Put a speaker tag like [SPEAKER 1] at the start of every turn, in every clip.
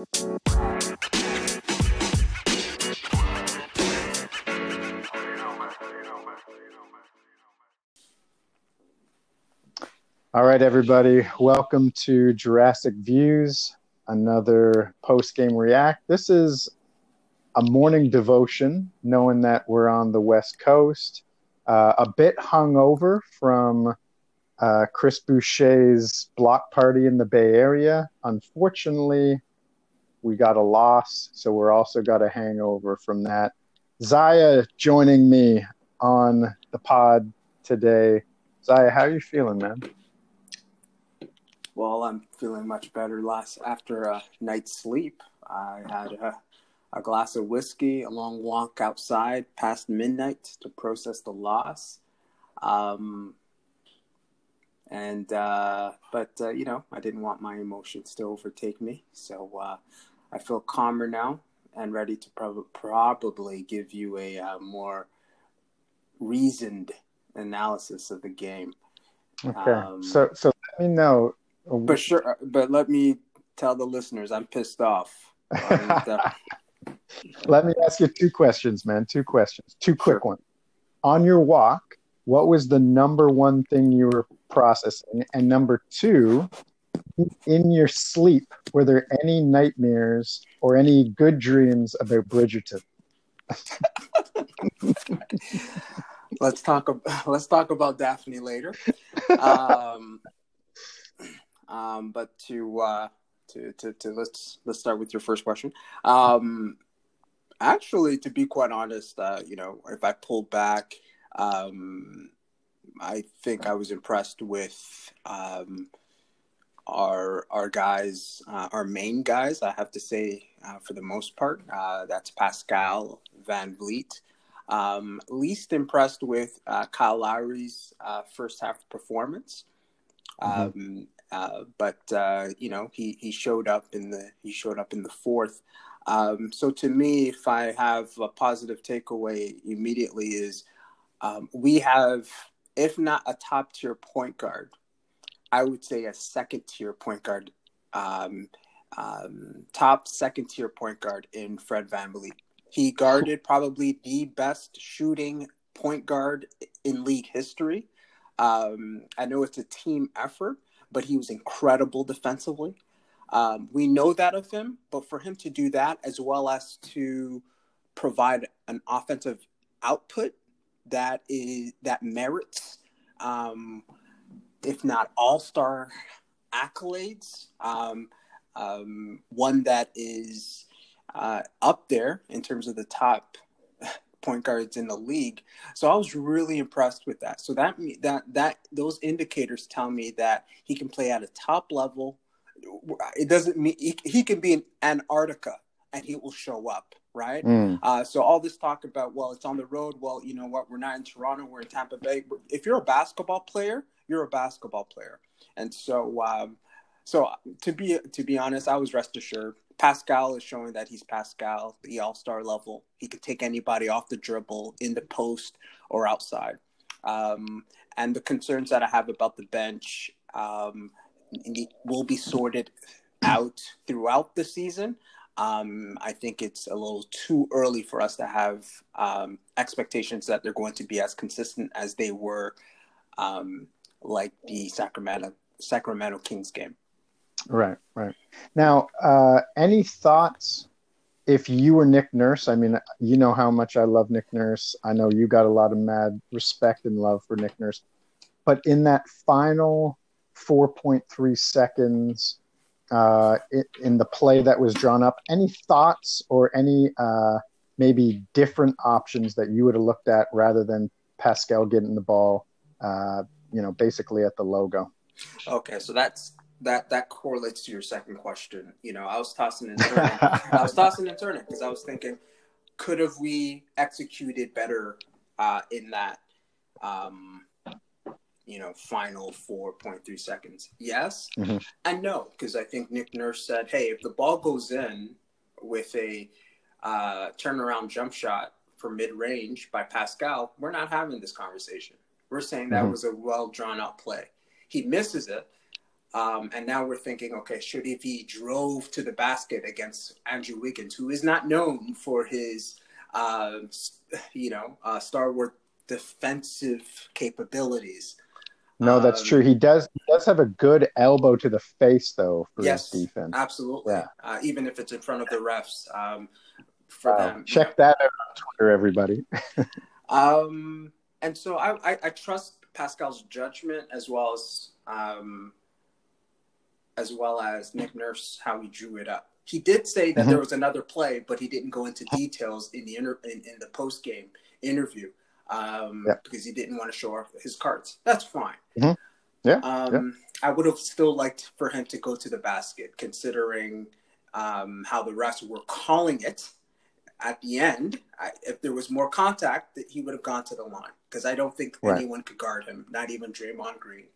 [SPEAKER 1] All right, everybody. Welcome to Jurassic Views, another post game react. This is a morning devotion, knowing that we're on the West Coast. Uh, a bit hungover from uh, Chris Boucher's block party in the Bay Area. Unfortunately, we got a loss, so we're also got a hangover from that. Zaya joining me on the pod today. Zaya, how are you feeling, man?
[SPEAKER 2] Well, I'm feeling much better. Last after a night's sleep, I had a, a glass of whiskey, a long walk outside past midnight to process the loss. Um, and uh, but uh, you know, I didn't want my emotions to overtake me, so uh, I feel calmer now and ready to prob- probably give you a uh, more reasoned analysis of the game.
[SPEAKER 1] Okay, um, so so let me know
[SPEAKER 2] but sure, but let me tell the listeners I'm pissed off.
[SPEAKER 1] let me ask you two questions, man. Two questions, two quick sure. ones. On your walk, what was the number one thing you were processing? And number two, in your sleep, were there any nightmares or any good dreams about Bridgerton?
[SPEAKER 2] let's talk. Let's talk about Daphne later. Um, um, but to, uh, to to to let's let's start with your first question. Um, actually, to be quite honest, uh, you know, if I pull back, um, I think I was impressed with um, our our guys, uh, our main guys. I have to say, uh, for the most part, uh, that's Pascal VanVleet. Um, least impressed with uh, Kyle Lowry's uh, first half performance. Mm-hmm. Um, uh, but uh, you know, he he showed up in the he showed up in the fourth. Um, so to me, if I have a positive takeaway immediately is um, we have, if not a top tier point guard, I would say a second tier point guard, um, um, top second tier point guard in Fred VanVleet. He guarded probably the best shooting point guard in league history. Um, I know it's a team effort, but he was incredible defensively. Um, we know that of him, but for him to do that as well as to provide an offensive output that is that merits, um, if not all star accolades, um, um, one that is uh, up there in terms of the top point guards in the league. So I was really impressed with that. So that that that those indicators tell me that he can play at a top level. It doesn't mean he, he can be in Antarctica and he will show up, right? Mm. Uh, so all this talk about well, it's on the road. Well, you know what? We're not in Toronto. We're in Tampa Bay. If you're a basketball player, you're a basketball player. And so, um, so to be to be honest, I was rest assured Pascal is showing that he's Pascal, the all star level. He could take anybody off the dribble in the post or outside. Um, and the concerns that I have about the bench um, will be sorted out throughout the season. Um, I think it's a little too early for us to have um, expectations that they're going to be as consistent as they were, um, like the Sacramento Sacramento Kings game.
[SPEAKER 1] Right, right. Now, uh, any thoughts if you were Nick Nurse? I mean, you know how much I love Nick Nurse. I know you got a lot of mad respect and love for Nick Nurse. But in that final 4.3 seconds uh, in the play that was drawn up, any thoughts or any uh, maybe different options that you would have looked at rather than Pascal getting the ball, uh, you know, basically at the logo?
[SPEAKER 2] Okay, so that's that that correlates to your second question. You know, I was tossing and turning. I was tossing and turning because I was thinking, could have we executed better uh, in that, um, you know, final four point three seconds? Yes mm-hmm. and no, because I think Nick Nurse said, hey, if the ball goes in with a uh, turnaround jump shot for mid range by Pascal, we're not having this conversation. We're saying that mm-hmm. was a well drawn out play. He misses it Um, and now we're thinking, okay, should if he drove to the basket against Andrew Wiggins, who is not known for his, uh, you know, uh, stalwart defensive capabilities?
[SPEAKER 1] No, that's
[SPEAKER 2] Um,
[SPEAKER 1] true. He does he does have a good elbow to the face though for
[SPEAKER 2] Yes,
[SPEAKER 1] his defense.
[SPEAKER 2] absolutely.
[SPEAKER 1] Yeah.
[SPEAKER 2] Uh, even if it's in front of the refs, um, for them.
[SPEAKER 1] check that out on Twitter, everybody.
[SPEAKER 2] Um, and so I, I, I trust Pascal's judgment as well as um, as well as Nick Nurse how he drew it up. He did say that
[SPEAKER 1] Mhm.
[SPEAKER 2] there was another play, but he didn't go into details in the inter- in, in the post game interview um,
[SPEAKER 1] Yeah.
[SPEAKER 2] because he didn't want to show off his cards. That's fine.
[SPEAKER 1] Mhm. Yeah,
[SPEAKER 2] Um, I would have still liked for him to go to the basket, considering um, how the refs were calling it at the end. I, if there was more contact, that he would have gone to the line because I don't think
[SPEAKER 1] Right.
[SPEAKER 2] anyone could guard him, not even Draymond Green.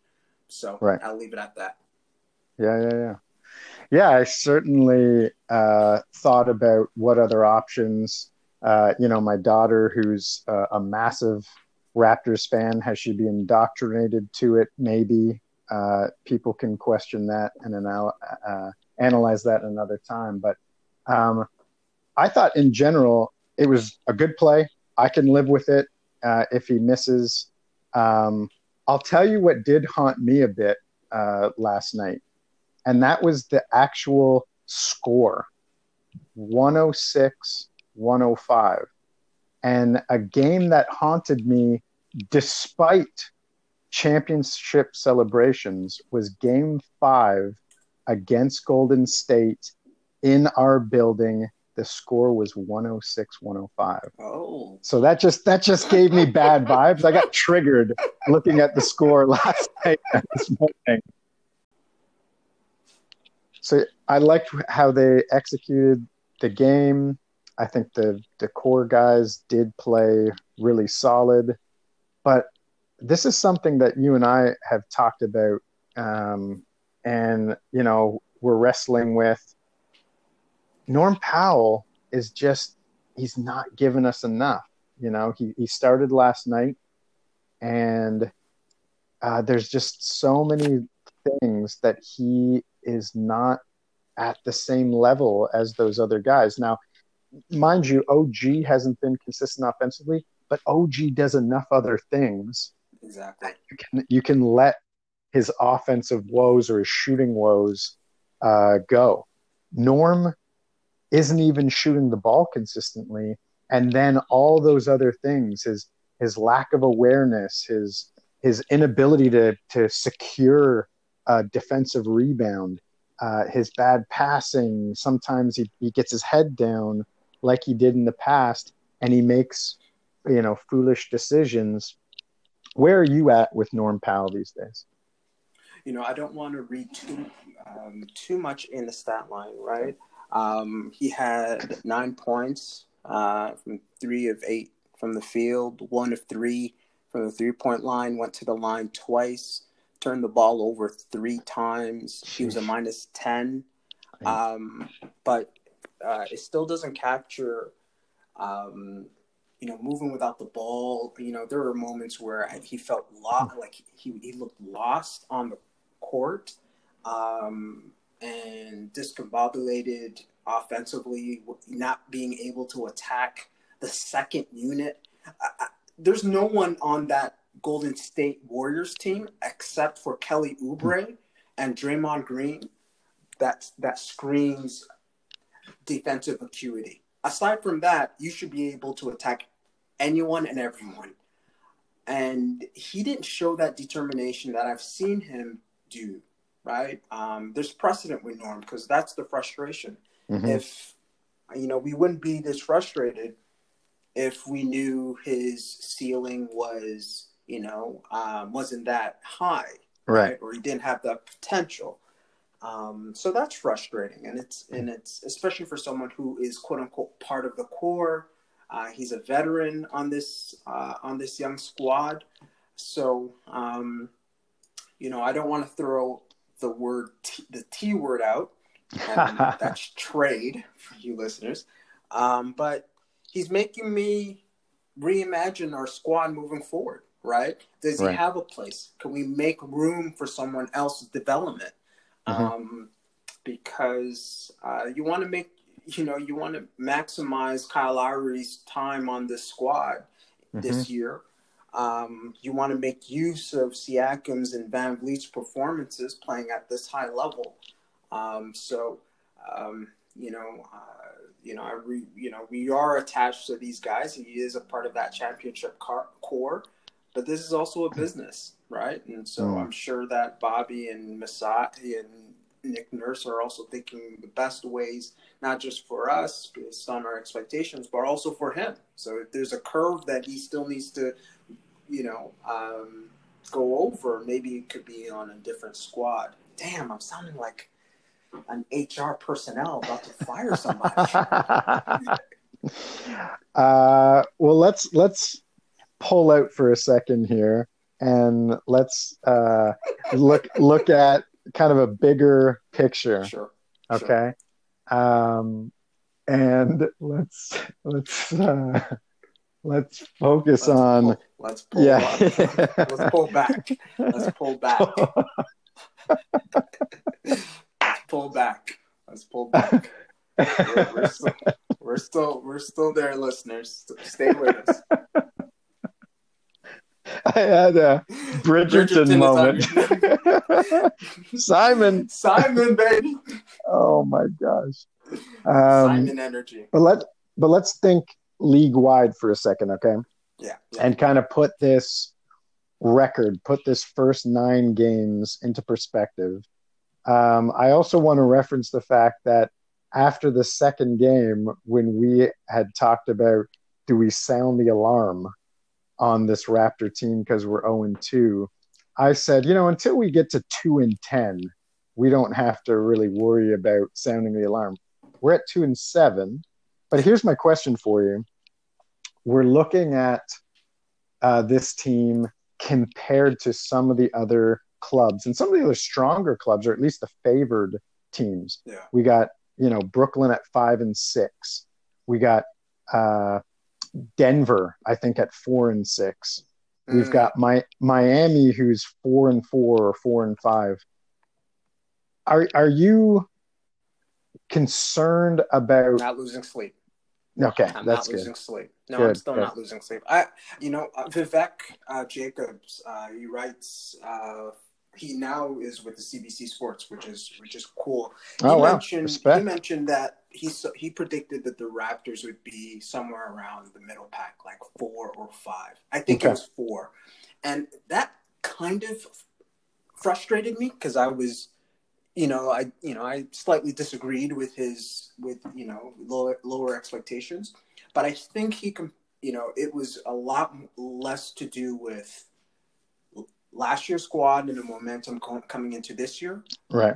[SPEAKER 2] So
[SPEAKER 1] Right.
[SPEAKER 2] I'll leave it at that.
[SPEAKER 1] Yeah, yeah, yeah. Yeah, I certainly uh, thought about what other options. Uh, you know, my daughter, who's uh, a massive Raptors fan, has she been indoctrinated to it? Maybe uh, people can question that and anal- uh, analyze that another time. But um, I thought, in general, it was a good play. I can live with it if he misses. Um, I'll tell you what did haunt me a bit last night and that was the actual score 106 105 and a game that haunted me despite championship celebrations was game 5 against Golden State in our building. The score was 106 105
[SPEAKER 2] Oh,
[SPEAKER 1] so that just that just gave me bad vibes. I got triggered looking at the score last night and this morning. So I liked how they executed the game. I think the the core guys did play really solid, but this is something that you and I have talked about, um, and you know we're wrestling with. Norm Powell is just he's not giving us enough. You know he he started last night, and uh, there's just so many things that he is not at the same level as those other guys. Now, mind you, OG hasn't been consistent offensively, but OG does enough other things.
[SPEAKER 2] exactly.
[SPEAKER 1] You can you can let his offensive woes or his shooting woes uh, go. Norm isn't even shooting the ball consistently, and then all those other things his his lack of awareness, his his inability to to secure a defensive rebound, uh, his bad passing. Sometimes he, he gets his head down like he did in the past, and he makes you know foolish decisions. Where are you at with Norm Powell these days?
[SPEAKER 2] You know, I don't want to read too um, too much in the stat line, right? Um, he had nine points uh, from three of eight from the field, one of three from the three point line, went to the line twice, turned the ball over three times. He was a minus 10. Um, but uh, it still doesn't capture, um, you know, moving without the ball. You know, there were moments where he felt lost, like he, he looked lost on the court um, and discombobulated offensively, not being able to attack the second unit. I, I, there's no one on that Golden State Warriors team except for Kelly Oubre and Draymond Green that that screams defensive acuity. Aside from that, you should be able to attack anyone and everyone. And he didn't show that determination that I've seen him do. Right? Um, there's precedent with Norm because that's the frustration.
[SPEAKER 1] Mhm.
[SPEAKER 2] If you know, we wouldn't be this frustrated if we knew his ceiling was, you know, um, wasn't that high,
[SPEAKER 1] Right.
[SPEAKER 2] Or he didn't have the potential. Um, so that's frustrating, and it's and it's especially for someone who is quote unquote part of the core. Uh, he's a veteran on this uh, on this young squad, so um, you know I don't want to throw the word t- the T word out. And that's trade for you listeners, um, but he's making me reimagine our squad moving forward. Right? Does he have a place? Can we make room for someone else's development? Mm-hmm. um, because uh, you want to make you know you want to maximize Kyle Lowry's time on this squad mm-hmm. this year. Um, you want to make use of Siakam's and VanVleet's performances playing at this high level. Um, so, um, you know, uh, you know, I re, you know, we are attached to these guys. He is a part of that championship car- core, but this is also a business, right? And so mm. I'm sure that Bobby and Masai and Nick Nurse are also thinking the best ways, not just for us based on our expectations, but also for him. So if there's a curve that he still needs to you know, um, go over, maybe it could be on a different squad. Damn, I'm sounding like an HR personnel about to fire somebody.
[SPEAKER 1] uh, well, let's let's pull out for a second here and let's uh, look look at kind of a bigger picture.
[SPEAKER 2] Sure.
[SPEAKER 1] Okay. Sure. Um, and let's let's uh, let's focus
[SPEAKER 2] let's
[SPEAKER 1] on.
[SPEAKER 2] Pull, let's pull. Yeah. let's pull back. Let's pull back. let's pull back. Let's pull back. We're, we're, still, we're still we're still there, listeners. Stay with us.
[SPEAKER 1] I had a Bridgerton, Bridgerton moment. Simon.
[SPEAKER 2] Simon, baby.
[SPEAKER 1] Oh my gosh.
[SPEAKER 2] Um, Simon energy.
[SPEAKER 1] But let but let's think league wide for a second, okay?
[SPEAKER 2] Yeah,
[SPEAKER 1] yeah. And kind of put this record, put this first nine games into perspective. Um, I also want to reference the fact that after the second game, when we had talked about do we sound the alarm on this Raptor team because we're 0 and 2, I said, you know, until we get to 2 and 10, we don't have to really worry about sounding the alarm. We're at 2 and 7 but here's my question for you. We're looking at uh, this team compared to some of the other clubs and some of the other stronger clubs, or at least the favored teams.
[SPEAKER 2] Yeah.
[SPEAKER 1] We got, you know, Brooklyn at five and six. We got uh, Denver, I think, at four and six. Mm. We've got my Miami, who's four and four or four and five. Are are you concerned about
[SPEAKER 2] not losing sleep.
[SPEAKER 1] Okay,
[SPEAKER 2] I'm
[SPEAKER 1] that's
[SPEAKER 2] not
[SPEAKER 1] good.
[SPEAKER 2] losing sleep. No,
[SPEAKER 1] good,
[SPEAKER 2] I'm still
[SPEAKER 1] good.
[SPEAKER 2] not losing sleep. I, you know, uh, Vivek uh, Jacobs, uh, he writes. Uh, he now is with the CBC Sports, which is which is cool. He
[SPEAKER 1] oh,
[SPEAKER 2] mentioned
[SPEAKER 1] wow. Respect.
[SPEAKER 2] he mentioned that he he predicted that the Raptors would be somewhere around the middle pack, like four or five. I think
[SPEAKER 1] Okay.
[SPEAKER 2] it was four, and that kind of frustrated me because I was you know, I you know I slightly disagreed with his with you know lower lower expectations, but I think he can. You know, it was a lot less to do with last year's squad and the momentum co- coming into this year.
[SPEAKER 1] Right.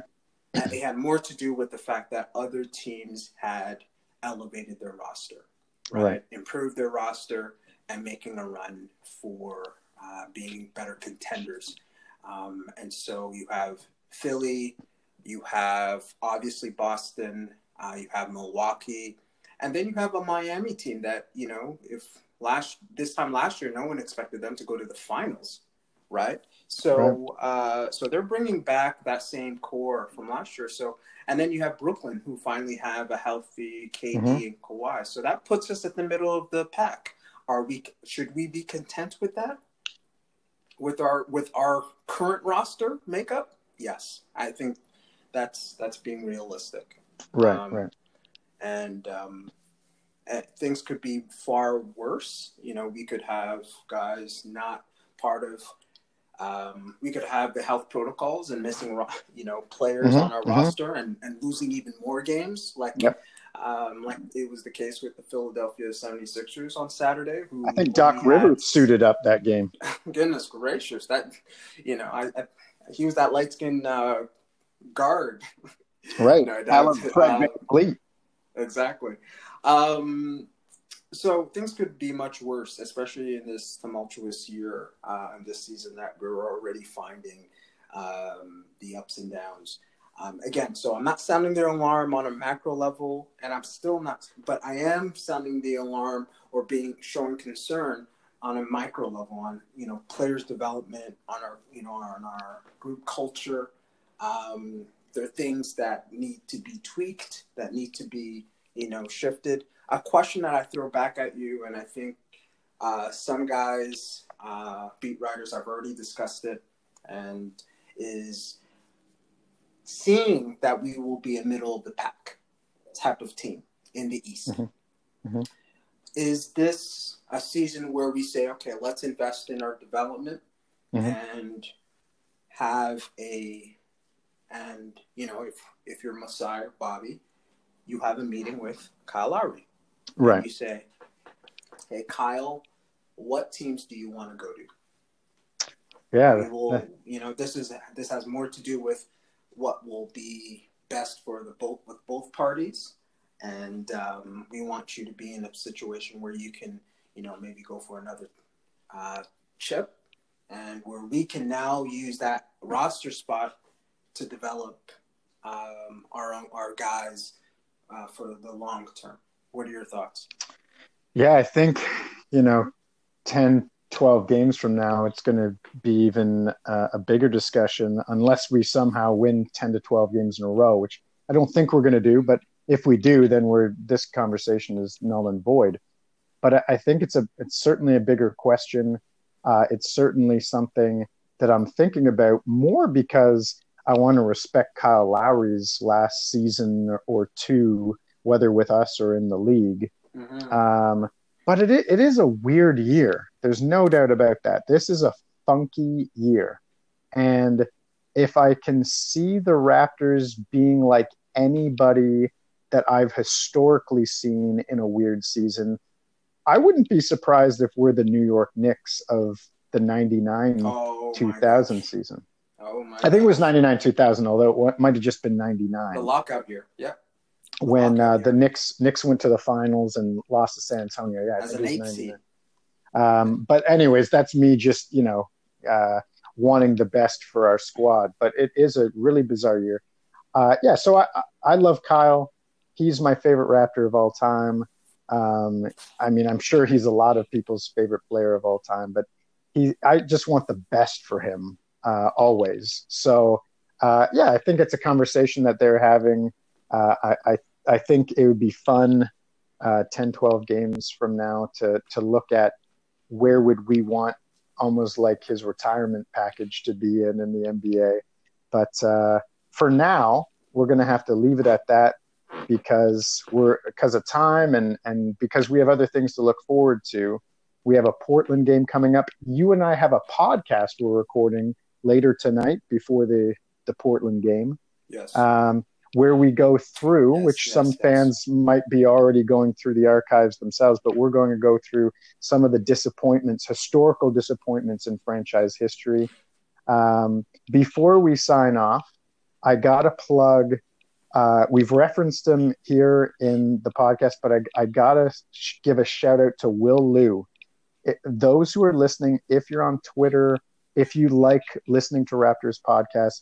[SPEAKER 2] And it had more to do with the fact that other teams had elevated their roster, right?
[SPEAKER 1] Right.
[SPEAKER 2] Improved their roster and making a run for uh, being better contenders. Um, and so you have Philly, you have obviously Boston, uh, you have Milwaukee, and then you have a Miami team that you know if last this time last year no one expected them to go to the finals, right? So uh, so they're bringing back that same core from last year. So and then you have Brooklyn who finally have a healthy KD
[SPEAKER 1] Mhm.
[SPEAKER 2] and Kawhi. So that puts us at the middle of the pack. Are we? Should we be content with that? With our with our current roster makeup? Yes, I think that's that's being realistic.
[SPEAKER 1] Right.
[SPEAKER 2] Um,
[SPEAKER 1] right.
[SPEAKER 2] and um, and things could be far worse. You know, we could have guys not part of. Um, we could have the health protocols and missing, you know, players
[SPEAKER 1] Mhm,
[SPEAKER 2] on our
[SPEAKER 1] mhm.
[SPEAKER 2] roster and, and losing even more games, like
[SPEAKER 1] Yep.
[SPEAKER 2] um, like it was the case with the Philadelphia 76ers on Saturday. Who
[SPEAKER 1] I think Doc Rivers suited up that game.
[SPEAKER 2] goodness gracious, that you know, I, I he was that light skinned uh, guard.
[SPEAKER 1] Right.
[SPEAKER 2] That
[SPEAKER 1] Alan
[SPEAKER 2] was- uh, exactly. Um, so things could be much worse, especially in this tumultuous year uh, in this season that we're already finding um, the ups and downs. Um, again, so I'm not sounding the alarm on a macro level, and I'm still not, but I am sounding the alarm or being showing concern on a micro level on you know players development on our you know on our group culture um, there are things that need to be tweaked, that need to be, you know, shifted. A question that I throw back at you, and I think uh, some guys, uh, beat writers, have already discussed it, and is seeing that we will be a middle of the pack type of team in the East.
[SPEAKER 1] Mm-hmm. Mm-hmm.
[SPEAKER 2] Is this a season where we say, okay, let's invest in our development
[SPEAKER 1] Mhm.
[SPEAKER 2] and have a, and you know, if if you're Masai Bobby, you have a meeting with Kyle Lowry.
[SPEAKER 1] Right.
[SPEAKER 2] You say, hey Kyle, what teams do you want to go to?
[SPEAKER 1] Yeah.
[SPEAKER 2] we will you know this is this has more to do with what will be best for the both with both parties and um, we want you to be in a situation where you can you know maybe go for another uh, chip and where we can now use that roster spot to develop um, our our guys uh, for the long term what are your thoughts
[SPEAKER 1] Yeah, I think, you know, 10, 12 games from now, it's going to be even uh, a bigger discussion unless we somehow win 10 to 12 games in a row, which I don't think we're going to do. But if we do, then we're this conversation is null and void. But I, I think it's a it's certainly a bigger question. Uh, it's certainly something that I'm thinking about more because I want to respect Kyle Lowry's last season or two, whether with us or in the league.
[SPEAKER 2] mm-hmm.
[SPEAKER 1] Um, but it, it is a weird year. There's no doubt about that. This is a funky year. And if I can see the Raptors being like anybody that I've historically seen in a weird season, I wouldn't be surprised if we're the New York Knicks of the 99
[SPEAKER 2] oh,
[SPEAKER 1] 2000 season.
[SPEAKER 2] oh my
[SPEAKER 1] I think it was 99 2000, although it might have just been 99
[SPEAKER 2] the lockout year yeah
[SPEAKER 1] when uh, the. Knicks Knicks went to the finals and lost to San Antonio. Yeah,
[SPEAKER 2] as an eight seed
[SPEAKER 1] Um, but anyways, that's me just you know uh, wanting the best for our squad. But it is a really bizarre year. Uh, yeah, so I I- I love Kyle. He's my favorite Raptor of all time. Um, I mean, I'm sure he's a lot of people's favorite player of all time, but he I just want the best for him uh, always. So uh, yeah, I think it's a conversation that they're having. Uh, I, I I think it would be fun uh, 10, 12 games from now to to look at where would we want almost like his retirement package to be in in the NBA. But uh, for now, we're going to have to leave it at that because we're because of time and and because we have other things to look forward to. We have a Portland game coming up. You and I have a podcast we're recording later tonight before the the Portland game
[SPEAKER 2] yes
[SPEAKER 1] um, where we go through,
[SPEAKER 2] Yes,
[SPEAKER 1] which
[SPEAKER 2] yes,
[SPEAKER 1] some
[SPEAKER 2] yes.
[SPEAKER 1] fans might be already going through the archives themselves, but we're going to go through some of the disappointments, historical disappointments in franchise history. Um, before we sign off, I got to plug. Uh, we've referenced him here in the podcast, but I, I got to sh- give a shout out to Will Lou. It, those who are listening, if you're on Twitter, if you like listening to Raptors podcast,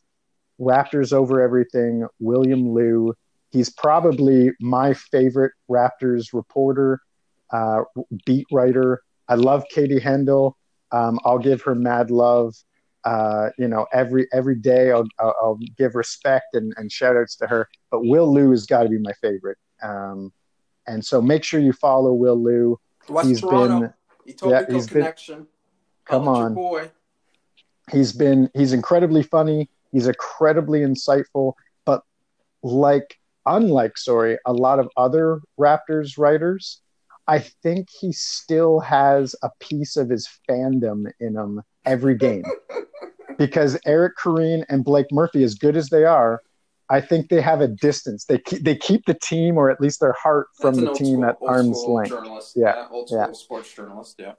[SPEAKER 1] Raptors over everything, William Lou. He's probably my favorite Raptors reporter, uh, beat writer. I love Katie Heindl. Um, I'll give her mad love. Uh, you know, every every day I'll, I'll, give respect and, and shout outs to her. But Will Lou has got to be my favorite. Um, and so make sure you follow Will Lou.
[SPEAKER 2] West
[SPEAKER 1] he's
[SPEAKER 2] Toronto
[SPEAKER 1] been-
[SPEAKER 2] Etobicoke
[SPEAKER 1] yeah, he's been- Come
[SPEAKER 2] Holla at your
[SPEAKER 1] on.
[SPEAKER 2] boy
[SPEAKER 1] He's been he's incredibly funny. He's incredibly insightful, but like unlike sorry, a lot of other Raptors writers, I think he still has a piece of his fandom in him every game. because Eric Koreen and Blake Murphy, as good as they are, I think they have a distance. They keep, they keep the team, or at least their heart, from
[SPEAKER 2] That's
[SPEAKER 1] the team
[SPEAKER 2] school-
[SPEAKER 1] at arm's length.
[SPEAKER 2] Journalist.
[SPEAKER 1] Yeah,
[SPEAKER 2] old school
[SPEAKER 1] yeah.
[SPEAKER 2] sports journalist. Yeah.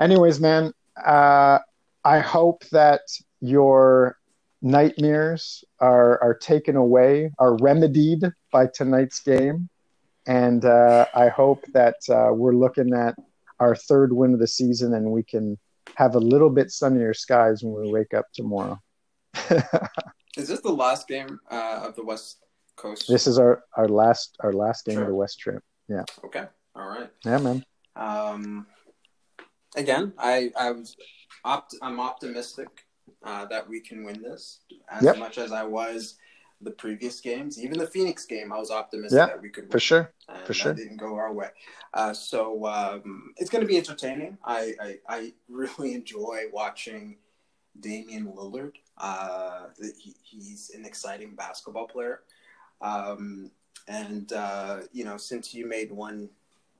[SPEAKER 1] anyways, man, uh, I hope that your nightmares are are taken away, are remedied by tonight's game, and uh, I hope that uh, we're looking at our third win of the season, and we can have a little bit sunnier skies when we wake up tomorrow.
[SPEAKER 2] Is this the last game uh, of the West Coast?
[SPEAKER 1] this is our our last our last game of the West trip. Yeah.
[SPEAKER 2] Okay. All right.
[SPEAKER 1] Yeah, man.
[SPEAKER 2] Um, again, I I was opt- I'm optimistic uh, that we can win this as
[SPEAKER 1] Yep.
[SPEAKER 2] much as I was the previous games, even the Phoenix game. I was optimistic
[SPEAKER 1] Yeah,
[SPEAKER 2] that we could win,
[SPEAKER 1] For sure.
[SPEAKER 2] and
[SPEAKER 1] for sure.
[SPEAKER 2] didn't go our way. Uh, so um, it's going to be entertaining. I, I I really enjoy watching Damian Lillard. Uh, he, he's an exciting basketball player, um, and uh, you know, since you made one,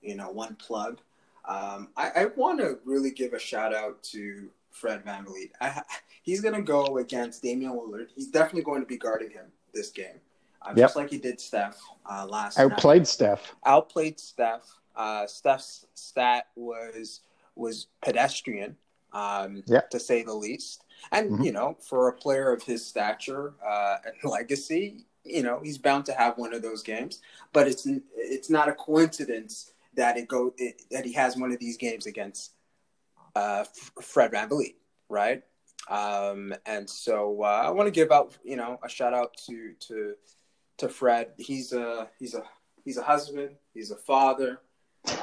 [SPEAKER 2] you know, one plug, um, I, I want to really give a shout out to Fred VanVleet. I, he's going to go against Damian Lillard. He's definitely going to be guarding him this game, uh,
[SPEAKER 1] Yep.
[SPEAKER 2] just like he did Steph uh, last night
[SPEAKER 1] Outplayed Steph.
[SPEAKER 2] outplayed Steph. Uh, Steph's stat was was pedestrian, um,
[SPEAKER 1] Yeah.
[SPEAKER 2] to say the least. And
[SPEAKER 1] Mhm.
[SPEAKER 2] you know, for a player of his stature uh, and legacy, you know, he's bound to have one of those games. But it's it's not a coincidence that it go it, that he has one of these games against uh, Fred VanVleet, right? Um, and so uh, I want to give out, you know, a shout out to to to Fred. He's a he's a he's a husband. He's a father.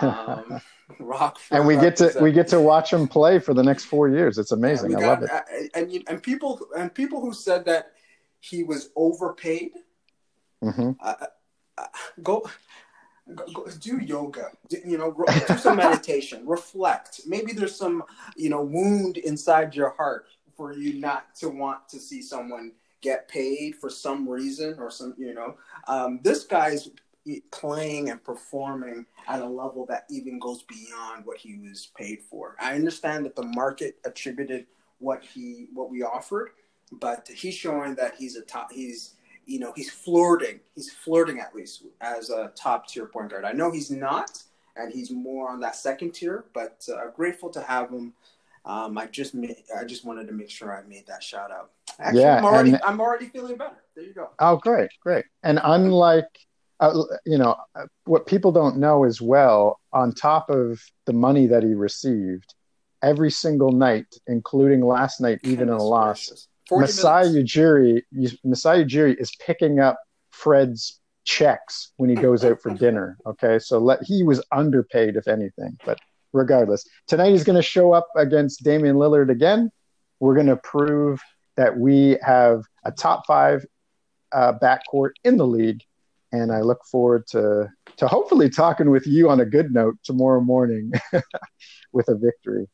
[SPEAKER 2] Um, rock.
[SPEAKER 1] and we get to we get to watch him play for the next four years. It's amazing.
[SPEAKER 2] Yeah,
[SPEAKER 1] I
[SPEAKER 2] we
[SPEAKER 1] love it.
[SPEAKER 2] And and people and people who said that he was overpaid.
[SPEAKER 1] hmm
[SPEAKER 2] uh, uh, go do yoga. You know do some meditation. Reflect. Maybe there's some you know wound inside your heart for you not to want to see someone get paid for some reason or some you know. Um, this guy's playing and performing at a level that even goes beyond what he was paid for. I understand that the market attributed what he what we offered but he's showing that he's a top he's you know he's flirting he's flirting at least as a top tier point guard. I know he's not and he's more on that second tier but uh, grateful to have him. Um, i just made, i just wanted to make sure i made that shout out. Actually
[SPEAKER 1] Yeah,
[SPEAKER 2] i'm already
[SPEAKER 1] and-
[SPEAKER 2] i'm already feeling better. There you go.
[SPEAKER 1] Oh, great, great. And unlike, uh, you know, uh, what people don't know as well, on top of the money that he received, every single night, including last night, even in a loss,
[SPEAKER 2] gracious. 40
[SPEAKER 1] Masai. Ujiri, Masai Ujiri is picking up Fred's checks when he goes out for dinner. Okay, so let, he was underpaid, if anything. But regardless, tonight he's going to show up against Damian Lillard again. We're going to prove that we have a top five uh, backcourt in the league, and I look forward to to hopefully talking with you on a good note tomorrow morning with a victory.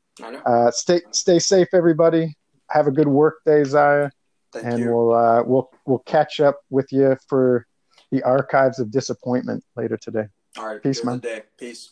[SPEAKER 1] Uh, stay stay safe, everybody. Have a good work day, Zaya
[SPEAKER 2] Thank
[SPEAKER 1] and
[SPEAKER 2] you.
[SPEAKER 1] we'll uh, we'll we'll catch up with you for the archives of disappointment later today.
[SPEAKER 2] All right.
[SPEAKER 1] peace, man.
[SPEAKER 2] day. Peace.